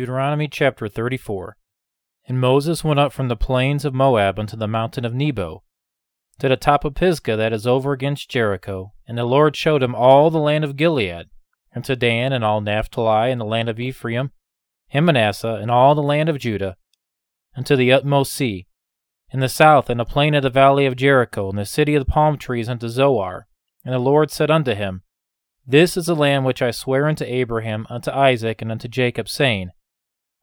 Deuteronomy chapter 34. And Moses went up from the plains of Moab unto the mountain of Nebo, to the top of Pisgah that is over against Jericho. And the Lord showed him all the land of Gilead, and to Dan and all Naphtali, and the land of Ephraim, and Manasseh, and all the land of Judah, and to the utmost sea, in the south, and the plain of the valley of Jericho, and the city of the palm trees unto Zoar. And the Lord said unto him, This is the land which I swear unto Abraham, unto Isaac, and unto Jacob, saying,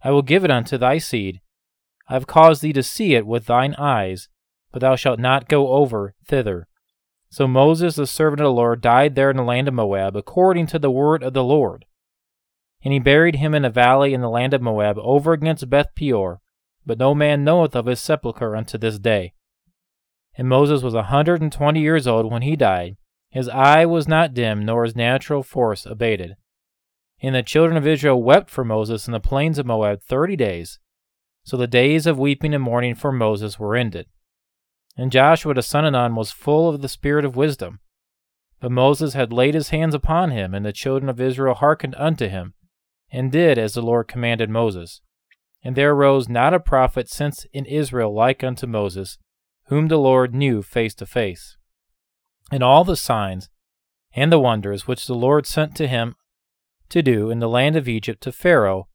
I will give it unto thy seed. I have caused thee to see it with thine eyes, but thou shalt not go over thither. So Moses, the servant of the Lord, died there in the land of Moab, according to the word of the Lord. And he buried him in a valley in the land of Moab, over against Beth Peor, but no man knoweth of his sepulchre unto this day. And Moses was a hundred and twenty years old when he died. His eye was not dim, nor his natural force abated. And the children of Israel wept for Moses in the plains of Moab thirty days. So the days of weeping and mourning for Moses were ended. And Joshua the son of Nun was full of the spirit of wisdom. But Moses had laid his hands upon him, and the children of Israel hearkened unto him, and did as the Lord commanded Moses. And there arose not a prophet since in Israel like unto Moses, whom the Lord knew face to face. And all the signs and the wonders which the Lord sent to him to do in the land of Egypt to Pharaoh,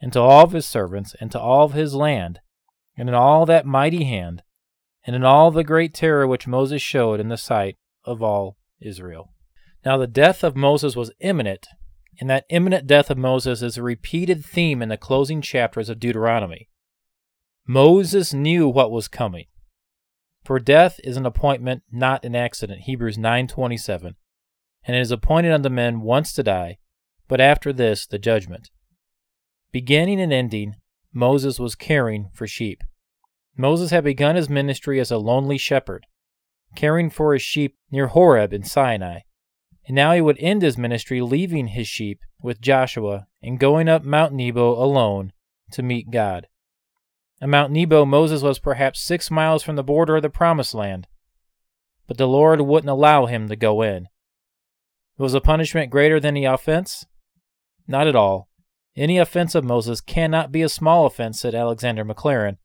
and to all of his servants, and to all of his land, and in all that mighty hand, and in all the great terror which Moses showed in the sight of all Israel. Now the death of Moses was imminent, and that imminent death of Moses is a repeated theme in the closing chapters of Deuteronomy. Moses knew what was coming. For death is an appointment, not an accident. Hebrews 9:27. And it is appointed unto men once to die, but after this the judgment. Beginning and ending, Moses was caring for sheep. Moses had begun his ministry as a lonely shepherd, caring for his sheep near Horeb in Sinai, and now he would end his ministry leaving his sheep with Joshua and going up Mount Nebo alone to meet God. At Mount Nebo, Moses was perhaps six miles from the border of the Promised Land, but the Lord wouldn't allow him to go in. It Was a punishment greater than the offense? Not at all. Any offense of Moses cannot be a small offense, said Alexander Maclaren.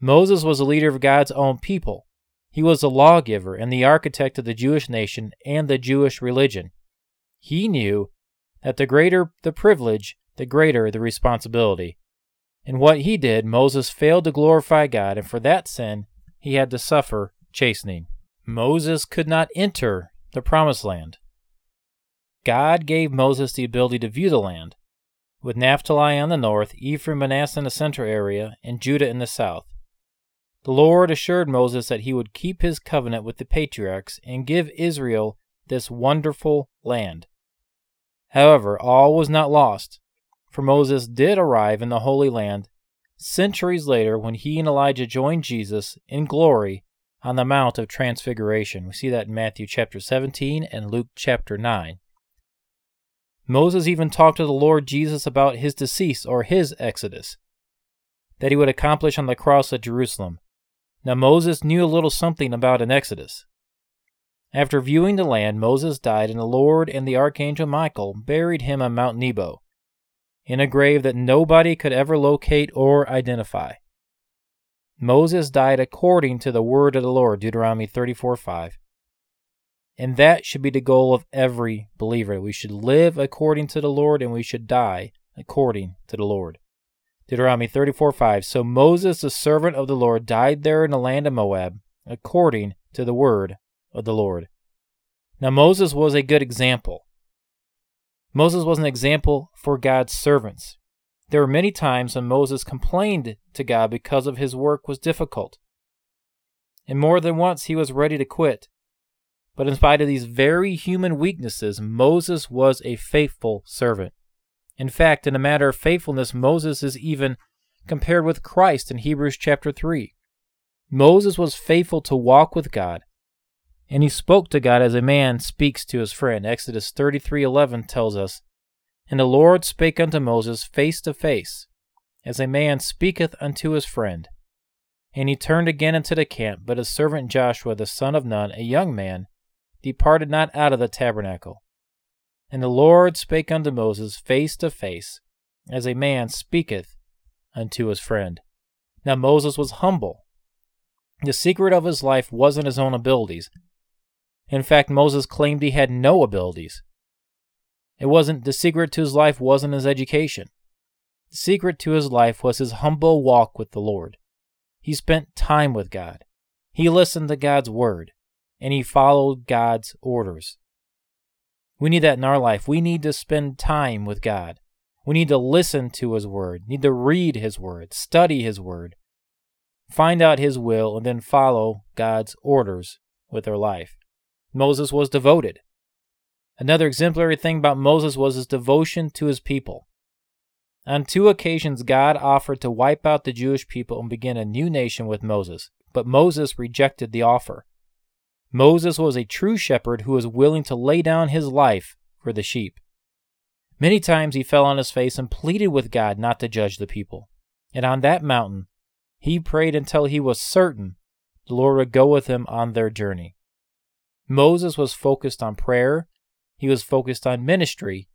Moses was a leader of God's own people. He was the lawgiver and the architect of the Jewish nation and the Jewish religion. He knew that the greater the privilege, the greater the responsibility. In what he did, Moses failed to glorify God, and for that sin he had to suffer chastening. Moses could not enter the promised land. God gave Moses the ability to view the land, with Naphtali on the north, Ephraim Manasseh in the central area, and Judah in the south. The Lord assured Moses that he would keep his covenant with the patriarchs and give Israel this wonderful land. However, all was not lost, for Moses did arrive in the Holy Land centuries later when he and Elijah joined Jesus in glory on the Mount of Transfiguration. We see that in Matthew chapter 17 and Luke chapter 9. Moses even talked to the Lord Jesus about his decease or his exodus that he would accomplish on the cross at Jerusalem. Now Moses knew a little something about an exodus. After viewing the land, Moses died, and the Lord and the archangel Michael buried him on Mount Nebo, in a grave that nobody could ever locate or identify. Moses died according to the word of the Lord, Deuteronomy 34 5. And that should be the goal of every believer. We should live according to the Lord and we should die according to the Lord. Deuteronomy 34 5. So Moses, the servant of the Lord, died there in the land of Moab, according to the word of the Lord. Now, Moses was a good example. Moses was an example for God's servants. There were many times when Moses complained to God because of his work was difficult. And more than once he was ready to quit. But in spite of these very human weaknesses, Moses was a faithful servant. In fact, in a matter of faithfulness, Moses is even compared with Christ in Hebrews chapter 3. Moses was faithful to walk with God, and he spoke to God as a man speaks to his friend. Exodus 33:11 tells us, "And the Lord spake unto Moses face to face, as a man speaketh unto his friend. And he turned again into the camp, but his servant Joshua the son of Nun, a young man, departed not out of the tabernacle. And the Lord spake unto Moses face to face, as a man speaketh unto his friend. Now Moses was humble. The secret of his life wasn't his own abilities. In fact, Moses claimed he had no abilities. It wasn't the secret to his life wasn't his education. The secret to his life was his humble walk with the Lord. He spent time with God. He listened to God's word and he followed God's orders. We need that in our life. We need to spend time with God. We need to listen to his word, need to read his word, study his word, find out his will, and then follow God's orders with our life. Moses was devoted. Another exemplary thing about Moses was his devotion to his people. On two occasions, God offered to wipe out the Jewish people and begin a new nation with Moses, but Moses rejected the offer. Moses was a true shepherd who was willing to lay down his life for the sheep. Many times he fell on his face and pleaded with God not to judge the people. And on that mountain, he prayed until he was certain the Lord would go with him on their journey. Moses was focused on prayer, he was focused on ministry,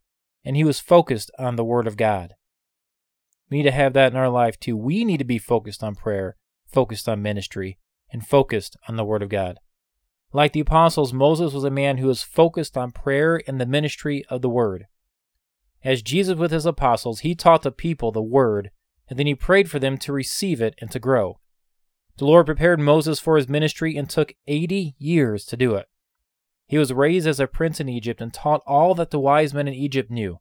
and he was focused on the Word of God. We need to have that in our life too. We need to be focused on prayer, focused on ministry, and focused on the Word of God. Like the apostles, Moses was a man who was focused on prayer and the ministry of the Word. As Jesus with his apostles, he taught the people the Word, and then he prayed for them to receive it and to grow. The Lord prepared Moses for his ministry and took 80 years to do it. He was raised as a prince in Egypt and taught all that the wise men in Egypt knew.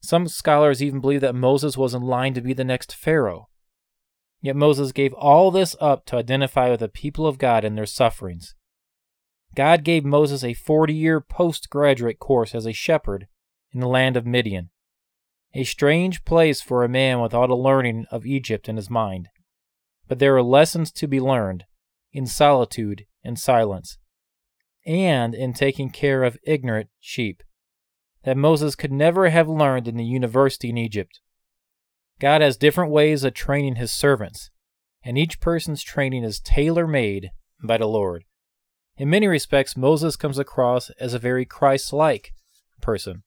Some scholars even believe that Moses was in line to be the next Pharaoh. Yet Moses gave all this up to identify with the people of God and their sufferings. God gave Moses a 40 year postgraduate course as a shepherd in the land of Midian, a strange place for a man with all the learning of Egypt in his mind. But there are lessons to be learned in solitude and silence and in taking care of ignorant sheep that Moses could never have learned in the university in Egypt. God has different ways of training his servants, and each person's training is tailor made by the Lord. In many respects, Moses comes across as a very Christ like person.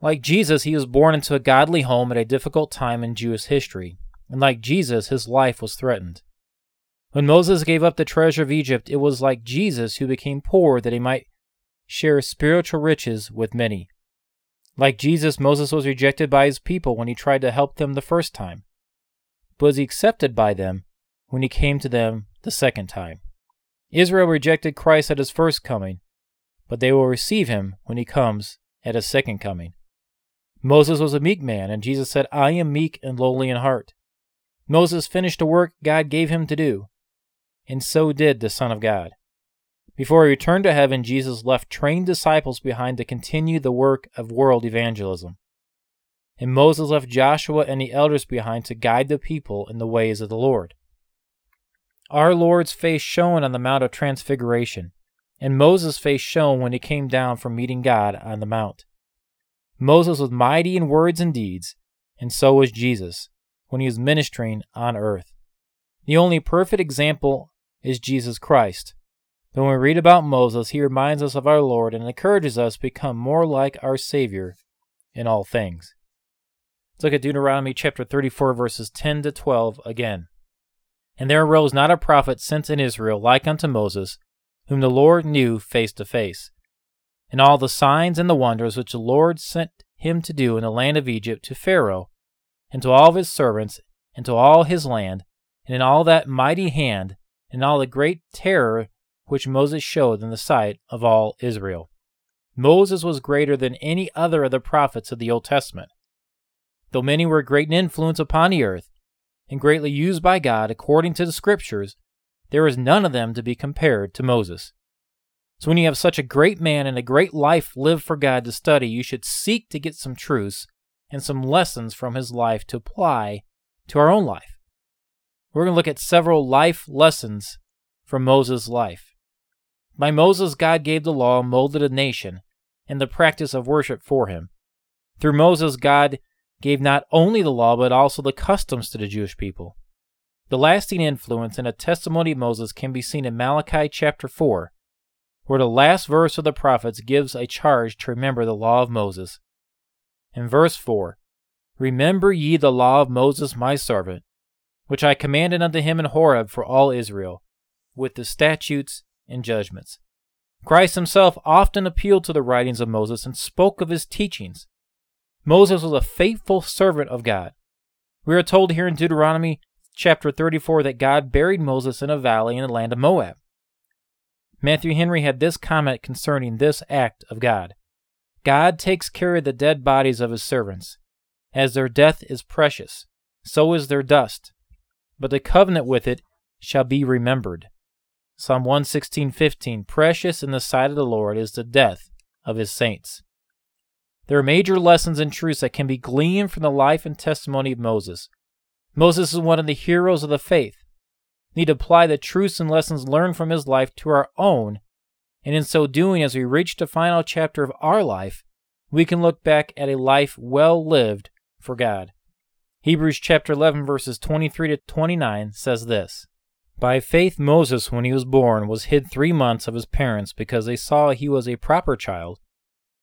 Like Jesus, he was born into a godly home at a difficult time in Jewish history, and like Jesus, his life was threatened. When Moses gave up the treasure of Egypt, it was like Jesus who became poor that he might share spiritual riches with many. Like Jesus, Moses was rejected by his people when he tried to help them the first time, but was accepted by them when he came to them the second time. Israel rejected Christ at his first coming, but they will receive him when he comes at his second coming. Moses was a meek man, and Jesus said, I am meek and lowly in heart. Moses finished the work God gave him to do and so did the Son of God. Before he returned to heaven, Jesus left trained disciples behind to continue the work of world evangelism. And Moses left Joshua and the elders behind to guide the people in the ways of the Lord. Our Lord's face shone on the Mount of Transfiguration, and Moses' face shone when he came down from meeting God on the Mount. Moses was mighty in words and deeds, and so was Jesus when he was ministering on earth. The only perfect example is Jesus Christ. But When we read about Moses, he reminds us of our Lord and encourages us to become more like our Savior in all things. Let's look at Deuteronomy chapter 34, verses 10 to 12 again. And there arose not a prophet sent in Israel like unto Moses, whom the Lord knew face to face. And all the signs and the wonders which the Lord sent him to do in the land of Egypt to Pharaoh, and to all his servants, and to all his land, and in all that mighty hand and all the great terror which Moses showed in the sight of all Israel. Moses was greater than any other of the prophets of the Old Testament. Though many were great in influence upon the earth, and greatly used by God according to the Scriptures, there is none of them to be compared to Moses. So when you have such a great man and a great life lived for God to study, you should seek to get some truths and some lessons from his life to apply to our own life. We're going to look at several life lessons from Moses' life. By Moses, God gave the law, molded a nation, and the practice of worship for him. Through Moses, God gave not only the law, but also the customs to the Jewish people. The lasting influence and a testimony of Moses can be seen in Malachi chapter 4, where the last verse of the prophets gives a charge to remember the law of Moses. In verse 4, Remember ye the law of Moses my servant, which I commanded unto him in Horeb for all Israel, with the statutes and judgments. Christ himself often appealed to the writings of Moses and spoke of his teachings. Moses was a faithful servant of God. We are told here in Deuteronomy chapter 34 that God buried Moses in a valley in the land of Moab. Matthew Henry had this comment concerning this act of God God takes care of the dead bodies of his servants. As their death is precious, so is their dust. But the covenant with it shall be remembered. Psalm 116:15 Precious in the sight of the Lord is the death of his saints. There are major lessons and truths that can be gleaned from the life and testimony of Moses. Moses is one of the heroes of the faith. We need to apply the truths and lessons learned from his life to our own, and in so doing, as we reach the final chapter of our life, we can look back at a life well lived for God. Hebrews chapter 11 verses 23 to 29 says this: By faith Moses when he was born was hid 3 months of his parents because they saw he was a proper child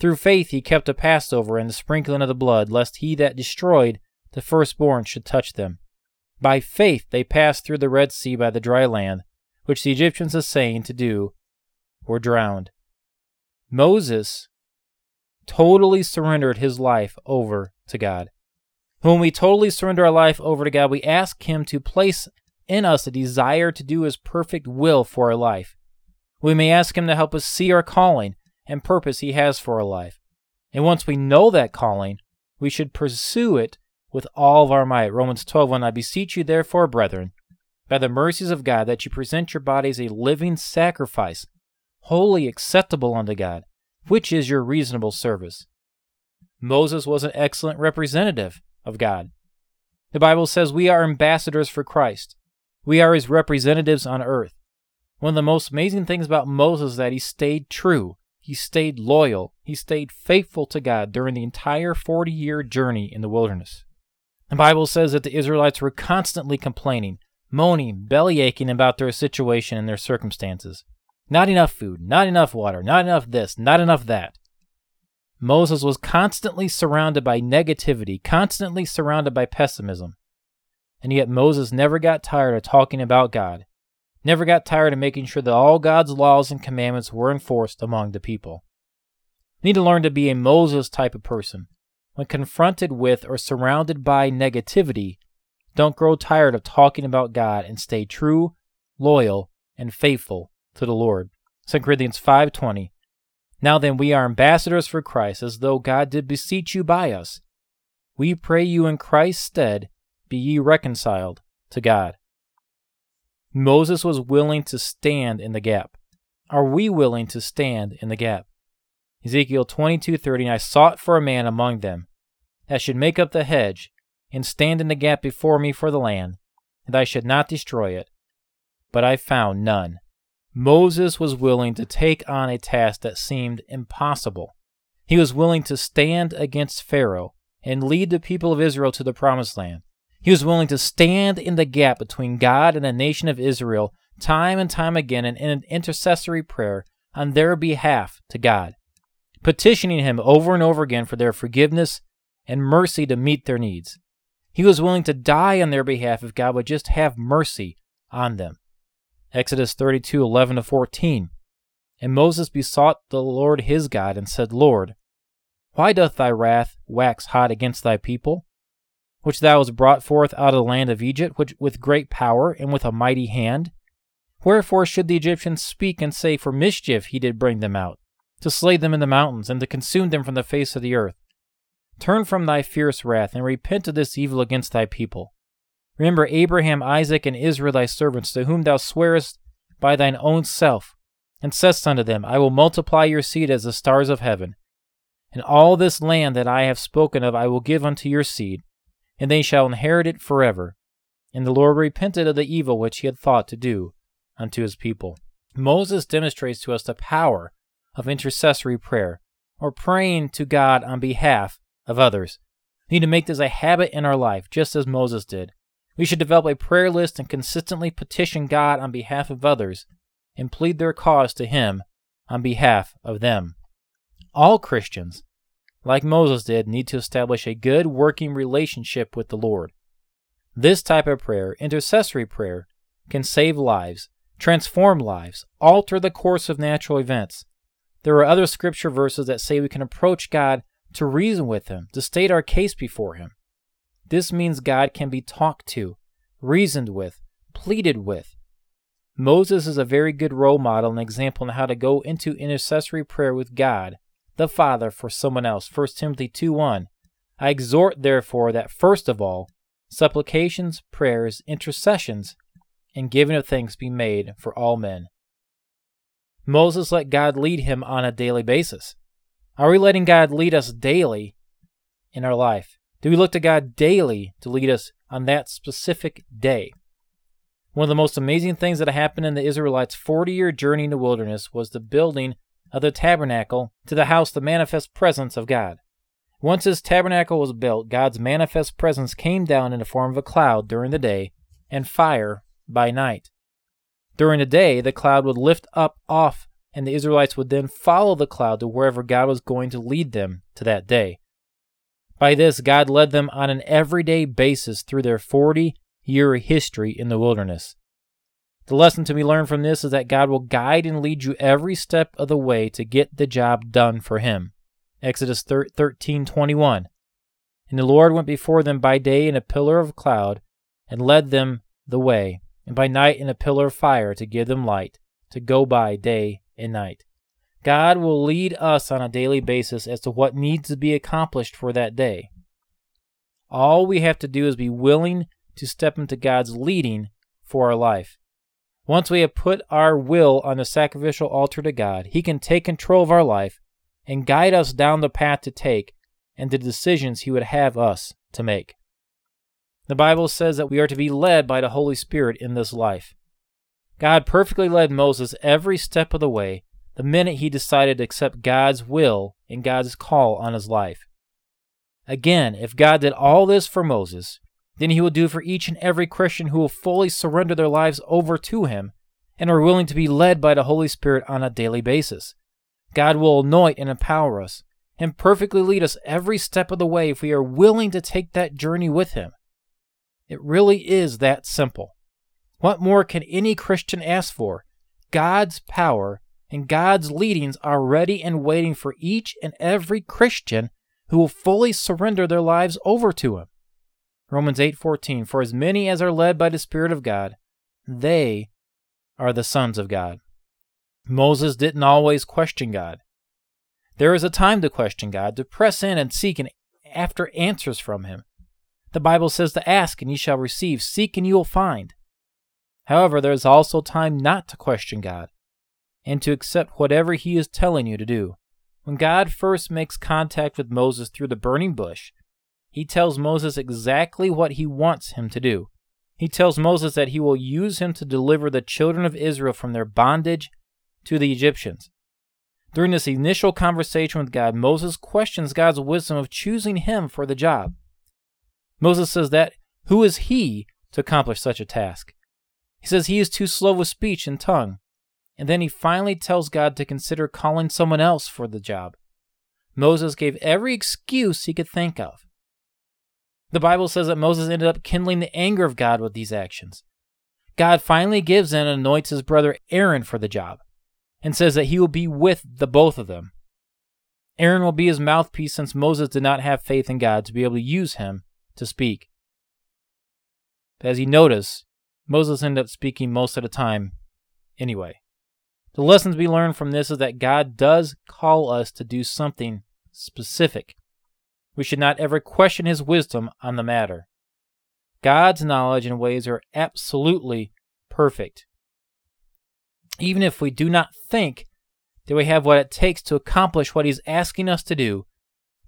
Through faith he kept a Passover and the sprinkling of the blood, lest he that destroyed the firstborn should touch them. By faith they passed through the Red Sea by the dry land, which the Egyptians assaying to do were drowned. Moses totally surrendered his life over to God. When we totally surrender our life over to God, we ask Him to place in us a desire to do His perfect will for our life. We may ask Him to help us see our calling and purpose He has for our life. And once we know that calling, we should pursue it with all of our might. Romans 12 1 I beseech you, therefore, brethren, by the mercies of God, that you present your bodies a living sacrifice, wholly acceptable unto God, which is your reasonable service. Moses was an excellent representative of God. The Bible says we are ambassadors for Christ. We are his representatives on earth. One of the most amazing things about Moses is that he stayed true. He stayed loyal. He stayed faithful to God during the entire 40 year journey in the wilderness. The Bible says that the Israelites were constantly complaining, moaning, belly aching about their situation and their circumstances. Not enough food, not enough water, not enough this, not enough that. Moses was constantly surrounded by negativity, constantly surrounded by pessimism. And yet Moses never got tired of talking about God, never got tired of making sure that all God's laws and commandments were enforced among the people. We need to learn to be a Moses type of person. When confronted with or surrounded by negativity, don't grow tired of talking about God and stay true, loyal, and faithful to the Lord. 2 Corinthians 5:20 now then, we are ambassadors for Christ, as though God did beseech you by us. We pray you in Christ's stead, be ye reconciled to God. Moses was willing to stand in the gap. Are we willing to stand in the gap? Ezekiel 22:30 I sought for a man among them that should make up the hedge and stand in the gap before me for the land, and I should not destroy it. But I found none. Moses was willing to take on a task that seemed impossible. He was willing to stand against Pharaoh and lead the people of Israel to the promised land. He was willing to stand in the gap between God and the nation of Israel time and time again in an intercessory prayer on their behalf to God, petitioning Him over and over again for their forgiveness and mercy to meet their needs. He was willing to die on their behalf if God would just have mercy on them. Exodus 32 11 to 14. And Moses besought the Lord his God, and said, Lord, why doth thy wrath wax hot against thy people, which thou hast brought forth out of the land of Egypt which, with great power and with a mighty hand? Wherefore should the Egyptians speak and say, For mischief he did bring them out, to slay them in the mountains, and to consume them from the face of the earth? Turn from thy fierce wrath, and repent of this evil against thy people. Remember Abraham, Isaac, and Israel thy servants, to whom thou swearest by thine own self, and saidst unto them, I will multiply your seed as the stars of heaven. And all this land that I have spoken of I will give unto your seed, and they shall inherit it forever. And the Lord repented of the evil which he had thought to do unto his people. Moses demonstrates to us the power of intercessory prayer, or praying to God on behalf of others. We need to make this a habit in our life, just as Moses did. We should develop a prayer list and consistently petition God on behalf of others and plead their cause to Him on behalf of them. All Christians, like Moses did, need to establish a good working relationship with the Lord. This type of prayer, intercessory prayer, can save lives, transform lives, alter the course of natural events. There are other scripture verses that say we can approach God to reason with Him, to state our case before Him. This means God can be talked to, reasoned with, pleaded with. Moses is a very good role model and example on how to go into intercessory prayer with God, the Father, for someone else. 1 Timothy 2 1. I exhort, therefore, that first of all, supplications, prayers, intercessions, and giving of thanks be made for all men. Moses let God lead him on a daily basis. Are we letting God lead us daily in our life? Do we look to God daily to lead us on that specific day? One of the most amazing things that happened in the Israelites' 40 year journey in the wilderness was the building of the tabernacle to the house, the manifest presence of God. Once this tabernacle was built, God's manifest presence came down in the form of a cloud during the day and fire by night. During the day, the cloud would lift up off, and the Israelites would then follow the cloud to wherever God was going to lead them to that day. By this, God led them on an everyday basis through their 40 year history in the wilderness. The lesson to be learned from this is that God will guide and lead you every step of the way to get the job done for Him. Exodus 13:21. And the Lord went before them by day in a pillar of cloud and led them the way, and by night in a pillar of fire to give them light, to go by day and night. God will lead us on a daily basis as to what needs to be accomplished for that day. All we have to do is be willing to step into God's leading for our life. Once we have put our will on the sacrificial altar to God, He can take control of our life and guide us down the path to take and the decisions He would have us to make. The Bible says that we are to be led by the Holy Spirit in this life. God perfectly led Moses every step of the way the minute he decided to accept God's will and God's call on his life. Again, if God did all this for Moses, then he will do for each and every Christian who will fully surrender their lives over to him and are willing to be led by the Holy Spirit on a daily basis. God will anoint and empower us and perfectly lead us every step of the way if we are willing to take that journey with him. It really is that simple. What more can any Christian ask for? God's power and God's leadings are ready and waiting for each and every Christian who will fully surrender their lives over to him. Romans 8:14 For as many as are led by the Spirit of God, they are the sons of God. Moses didn't always question God. There is a time to question God, to press in and seek and after answers from him. The Bible says to ask and ye shall receive, seek and you will find. However, there is also time not to question God and to accept whatever he is telling you to do. When God first makes contact with Moses through the burning bush, he tells Moses exactly what he wants him to do. He tells Moses that he will use him to deliver the children of Israel from their bondage to the Egyptians. During this initial conversation with God, Moses questions God's wisdom of choosing him for the job. Moses says that who is he to accomplish such a task? He says he is too slow of speech and tongue. And then he finally tells God to consider calling someone else for the job. Moses gave every excuse he could think of. The Bible says that Moses ended up kindling the anger of God with these actions. God finally gives and anoints his brother Aaron for the job and says that he will be with the both of them. Aaron will be his mouthpiece since Moses did not have faith in God to be able to use him to speak. But as you notice, Moses ended up speaking most of the time anyway. The lessons we learn from this is that God does call us to do something specific. We should not ever question his wisdom on the matter. God's knowledge and ways are absolutely perfect. Even if we do not think that we have what it takes to accomplish what he's asking us to do,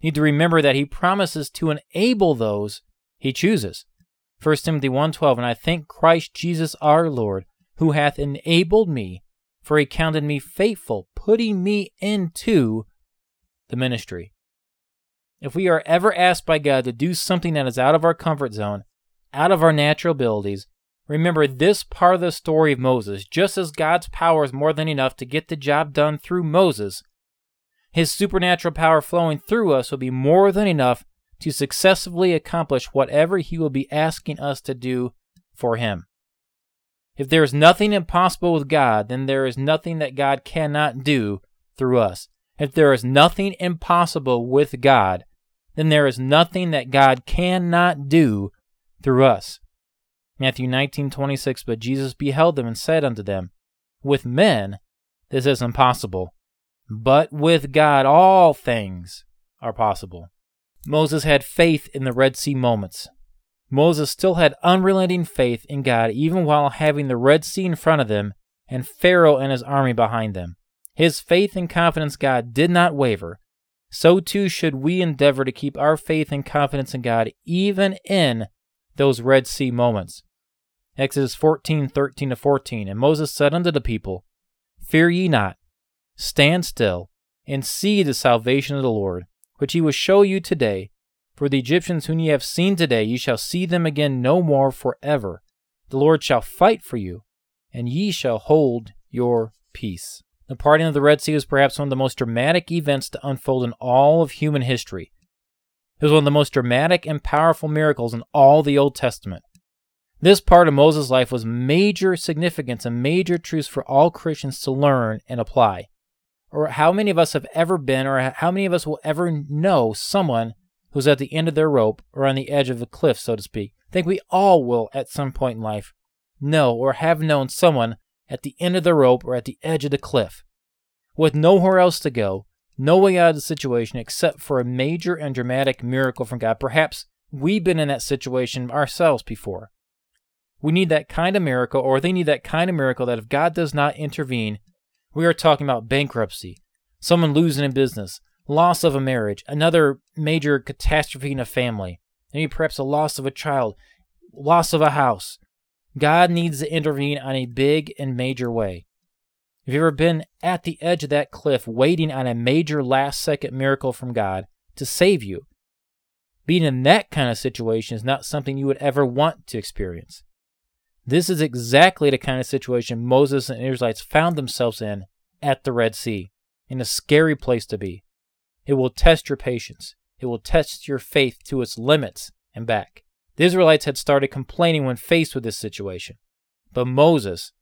need to remember that he promises to enable those he chooses. 1 Timothy 1:12 And I thank Christ Jesus our Lord, who hath enabled me, for he counted me faithful, putting me into the ministry. If we are ever asked by God to do something that is out of our comfort zone, out of our natural abilities, remember this part of the story of Moses. Just as God's power is more than enough to get the job done through Moses, his supernatural power flowing through us will be more than enough to successfully accomplish whatever he will be asking us to do for him. If there is nothing impossible with God, then there is nothing that God cannot do through us. If there is nothing impossible with God, then there is nothing that God cannot do through us. Matthew 19:26 But Jesus beheld them and said unto them, With men this is impossible, but with God all things are possible. Moses had faith in the Red Sea moments. Moses still had unrelenting faith in God even while having the Red Sea in front of them and Pharaoh and his army behind them. His faith and confidence God did not waver. So too should we endeavor to keep our faith and confidence in God even in those Red Sea moments. Exodus 14, 13 to 14. And Moses said unto the people, Fear ye not, stand still, and see the salvation of the Lord, which he will show you today. For the Egyptians whom ye have seen today, ye shall see them again no more forever. The Lord shall fight for you, and ye shall hold your peace. The parting of the Red Sea was perhaps one of the most dramatic events to unfold in all of human history. It was one of the most dramatic and powerful miracles in all the Old Testament. This part of Moses' life was major significance and major truths for all Christians to learn and apply. Or how many of us have ever been, or how many of us will ever know someone who's at the end of their rope or on the edge of a cliff, so to speak? I think we all will at some point in life know or have known someone at the end of the rope or at the edge of the cliff, with nowhere else to go, no way out of the situation except for a major and dramatic miracle from God. Perhaps we've been in that situation ourselves before. We need that kind of miracle, or they need that kind of miracle that if God does not intervene, we are talking about bankruptcy, someone losing a business, loss of a marriage, another major catastrophe in a family, maybe perhaps a loss of a child, loss of a house. God needs to intervene on a big and major way. Have you ever been at the edge of that cliff waiting on a major last second miracle from God to save you? Being in that kind of situation is not something you would ever want to experience. This is exactly the kind of situation Moses and the Israelites found themselves in at the Red Sea, in a scary place to be. It will test your patience. It will test your faith to its limits and back. The Israelites had started complaining when faced with this situation. But Moses,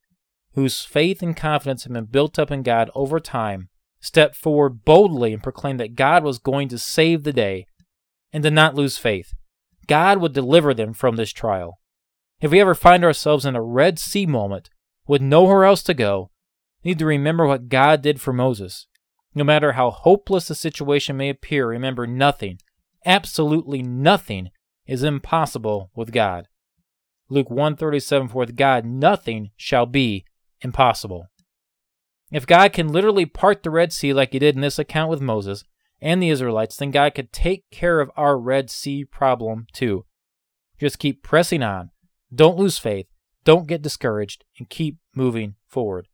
whose faith and confidence had been built up in God over time, stepped forward boldly and proclaimed that God was going to save the day and did not lose faith. God would deliver them from this trial. If we ever find ourselves in a Red Sea moment with nowhere else to go, we need to remember what God did for Moses. No matter how hopeless the situation may appear, remember nothing, absolutely nothing, is impossible with God. Luke 137 For with God nothing shall be impossible. If God can literally part the Red Sea like he did in this account with Moses and the Israelites, then God could take care of our Red Sea problem too. Just keep pressing on. Don't lose faith. Don't get discouraged and keep moving forward.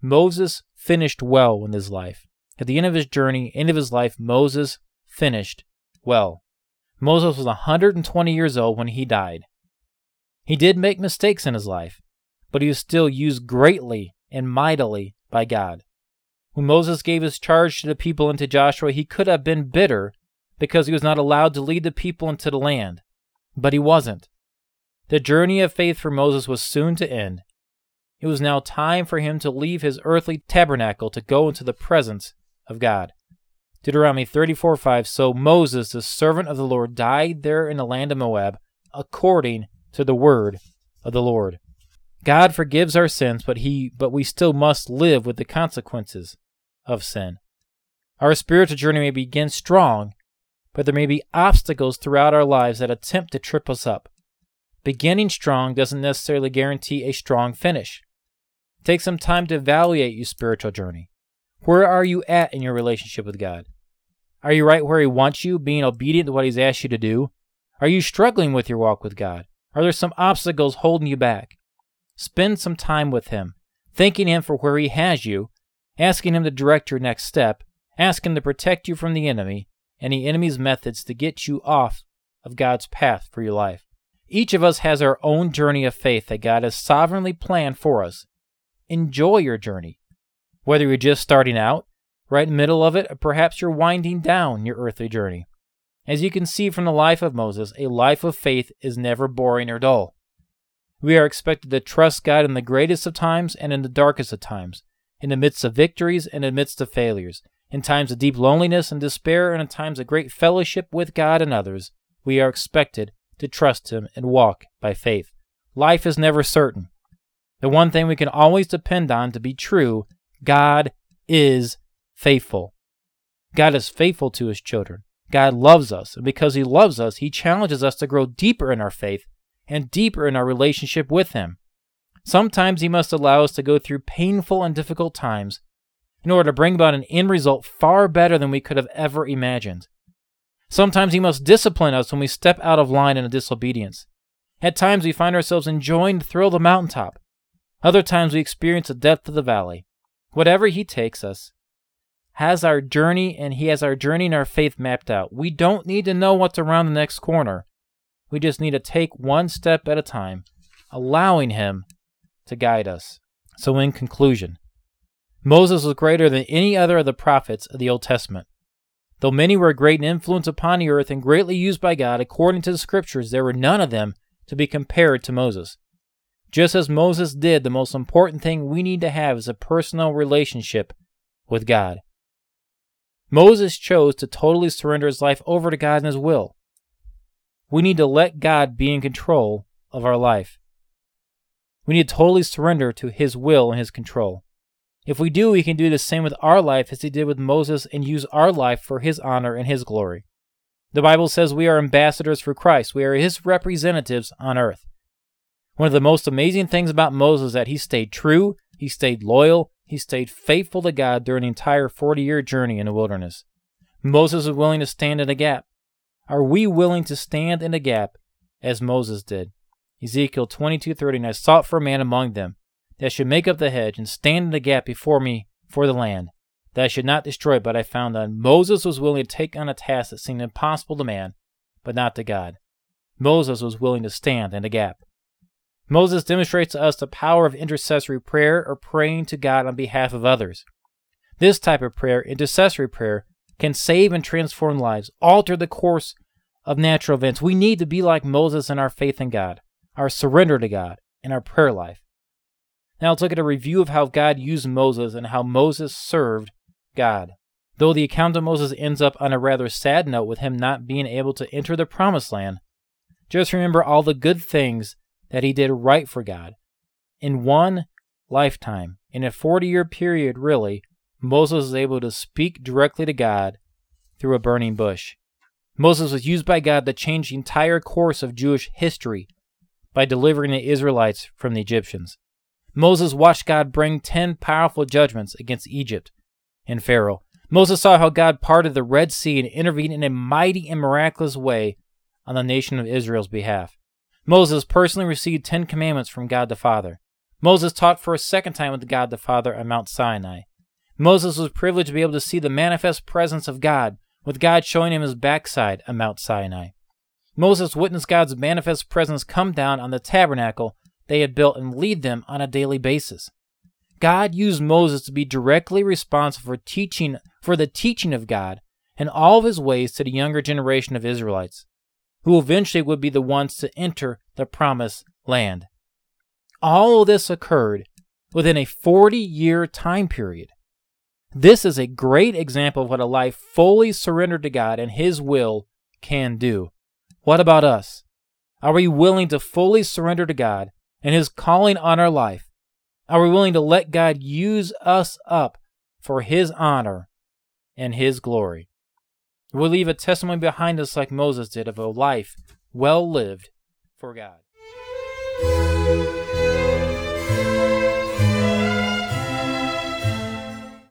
Moses finished well in his life. At the end of his journey, end of his life, Moses finished well. Moses was 120 years old when he died. He did make mistakes in his life, but he was still used greatly and mightily by God. When Moses gave his charge to the people and to Joshua, he could have been bitter because he was not allowed to lead the people into the land. But he wasn't. The journey of faith for Moses was soon to end. It was now time for him to leave his earthly tabernacle to go into the presence of God. Deuteronomy 34 5 So Moses, the servant of the Lord, died there in the land of Moab, according to the word of the Lord. God forgives our sins, but he but we still must live with the consequences of sin. Our spiritual journey may begin strong, but there may be obstacles throughout our lives that attempt to trip us up. Beginning strong doesn't necessarily guarantee a strong finish. Take some time to evaluate your spiritual journey. Where are you at in your relationship with God? Are you right where He wants you, being obedient to what He's asked you to do? Are you struggling with your walk with God? Are there some obstacles holding you back? Spend some time with Him, thanking Him for where He has you, asking Him to direct your next step, asking Him to protect you from the enemy and the enemy's methods to get you off of God's path for your life. Each of us has our own journey of faith that God has sovereignly planned for us. Enjoy your journey. Whether you're just starting out, right in the middle of it, or perhaps you're winding down your earthly journey. As you can see from the life of Moses, a life of faith is never boring or dull. We are expected to trust God in the greatest of times and in the darkest of times, in the midst of victories and in the midst of failures, in times of deep loneliness and despair, and in times of great fellowship with God and others. We are expected to trust Him and walk by faith. Life is never certain. The one thing we can always depend on to be true God is faithful. God is faithful to His children. God loves us, and because He loves us, He challenges us to grow deeper in our faith and deeper in our relationship with Him. Sometimes He must allow us to go through painful and difficult times in order to bring about an end result far better than we could have ever imagined. Sometimes He must discipline us when we step out of line in a disobedience. At times we find ourselves enjoying the thrill the mountaintop. Other times we experience the depth of the valley. Whatever He takes us, has our journey and He has our journey and our faith mapped out. We don't need to know what's around the next corner. We just need to take one step at a time, allowing Him to guide us. So, in conclusion, Moses was greater than any other of the prophets of the Old Testament. Though many were great in influence upon the earth and greatly used by God according to the Scriptures, there were none of them to be compared to Moses. Just as Moses did, the most important thing we need to have is a personal relationship with God. Moses chose to totally surrender his life over to God and his will. We need to let God be in control of our life. We need to totally surrender to his will and his control. If we do, we can do the same with our life as he did with Moses and use our life for his honor and his glory. The Bible says we are ambassadors for Christ. We are his representatives on earth. One of the most amazing things about Moses is that he stayed true, he stayed loyal, he stayed faithful to God during the entire 40 year journey in the wilderness. Moses was willing to stand in a gap. Are we willing to stand in a gap as Moses did? Ezekiel 22:30 I sought for a man among them that should make up the hedge and stand in the gap before me for the land, that I should not destroy but I found none. Moses was willing to take on a task that seemed impossible to man, but not to God. Moses was willing to stand in the gap. Moses demonstrates to us the power of intercessory prayer or praying to God on behalf of others. This type of prayer, intercessory prayer, can save and transform lives, alter the course of natural events. We need to be like Moses in our faith in God, our surrender to God, and our prayer life. Now let's look at a review of how God used Moses and how Moses served God. Though the account of Moses ends up on a rather sad note with him not being able to enter the promised land, just remember all the good things that he did right for God. In one lifetime, in a 40 year period, really, Moses was able to speak directly to God through a burning bush. Moses was used by God to change the entire course of Jewish history by delivering the Israelites from the Egyptians. Moses watched God bring ten powerful judgments against Egypt and Pharaoh. Moses saw how God parted the Red Sea and intervened in a mighty and miraculous way on the nation of Israel's behalf. Moses personally received Ten Commandments from God the Father. Moses taught for a second time with God the Father on Mount Sinai. Moses was privileged to be able to see the manifest presence of God, with God showing him his backside on Mount Sinai. Moses witnessed God's manifest presence come down on the tabernacle they had built and lead them on a daily basis. God used Moses to be directly responsible for teaching for the teaching of God and all of his ways to the younger generation of Israelites, who eventually would be the ones to enter the promised land. All of this occurred within a 40 year time period. This is a great example of what a life fully surrendered to God and His will can do. What about us? Are we willing to fully surrender to God and His calling on our life? Are we willing to let God use us up for His honor and His glory? We'll leave a testimony behind us like Moses did of a life well lived for God.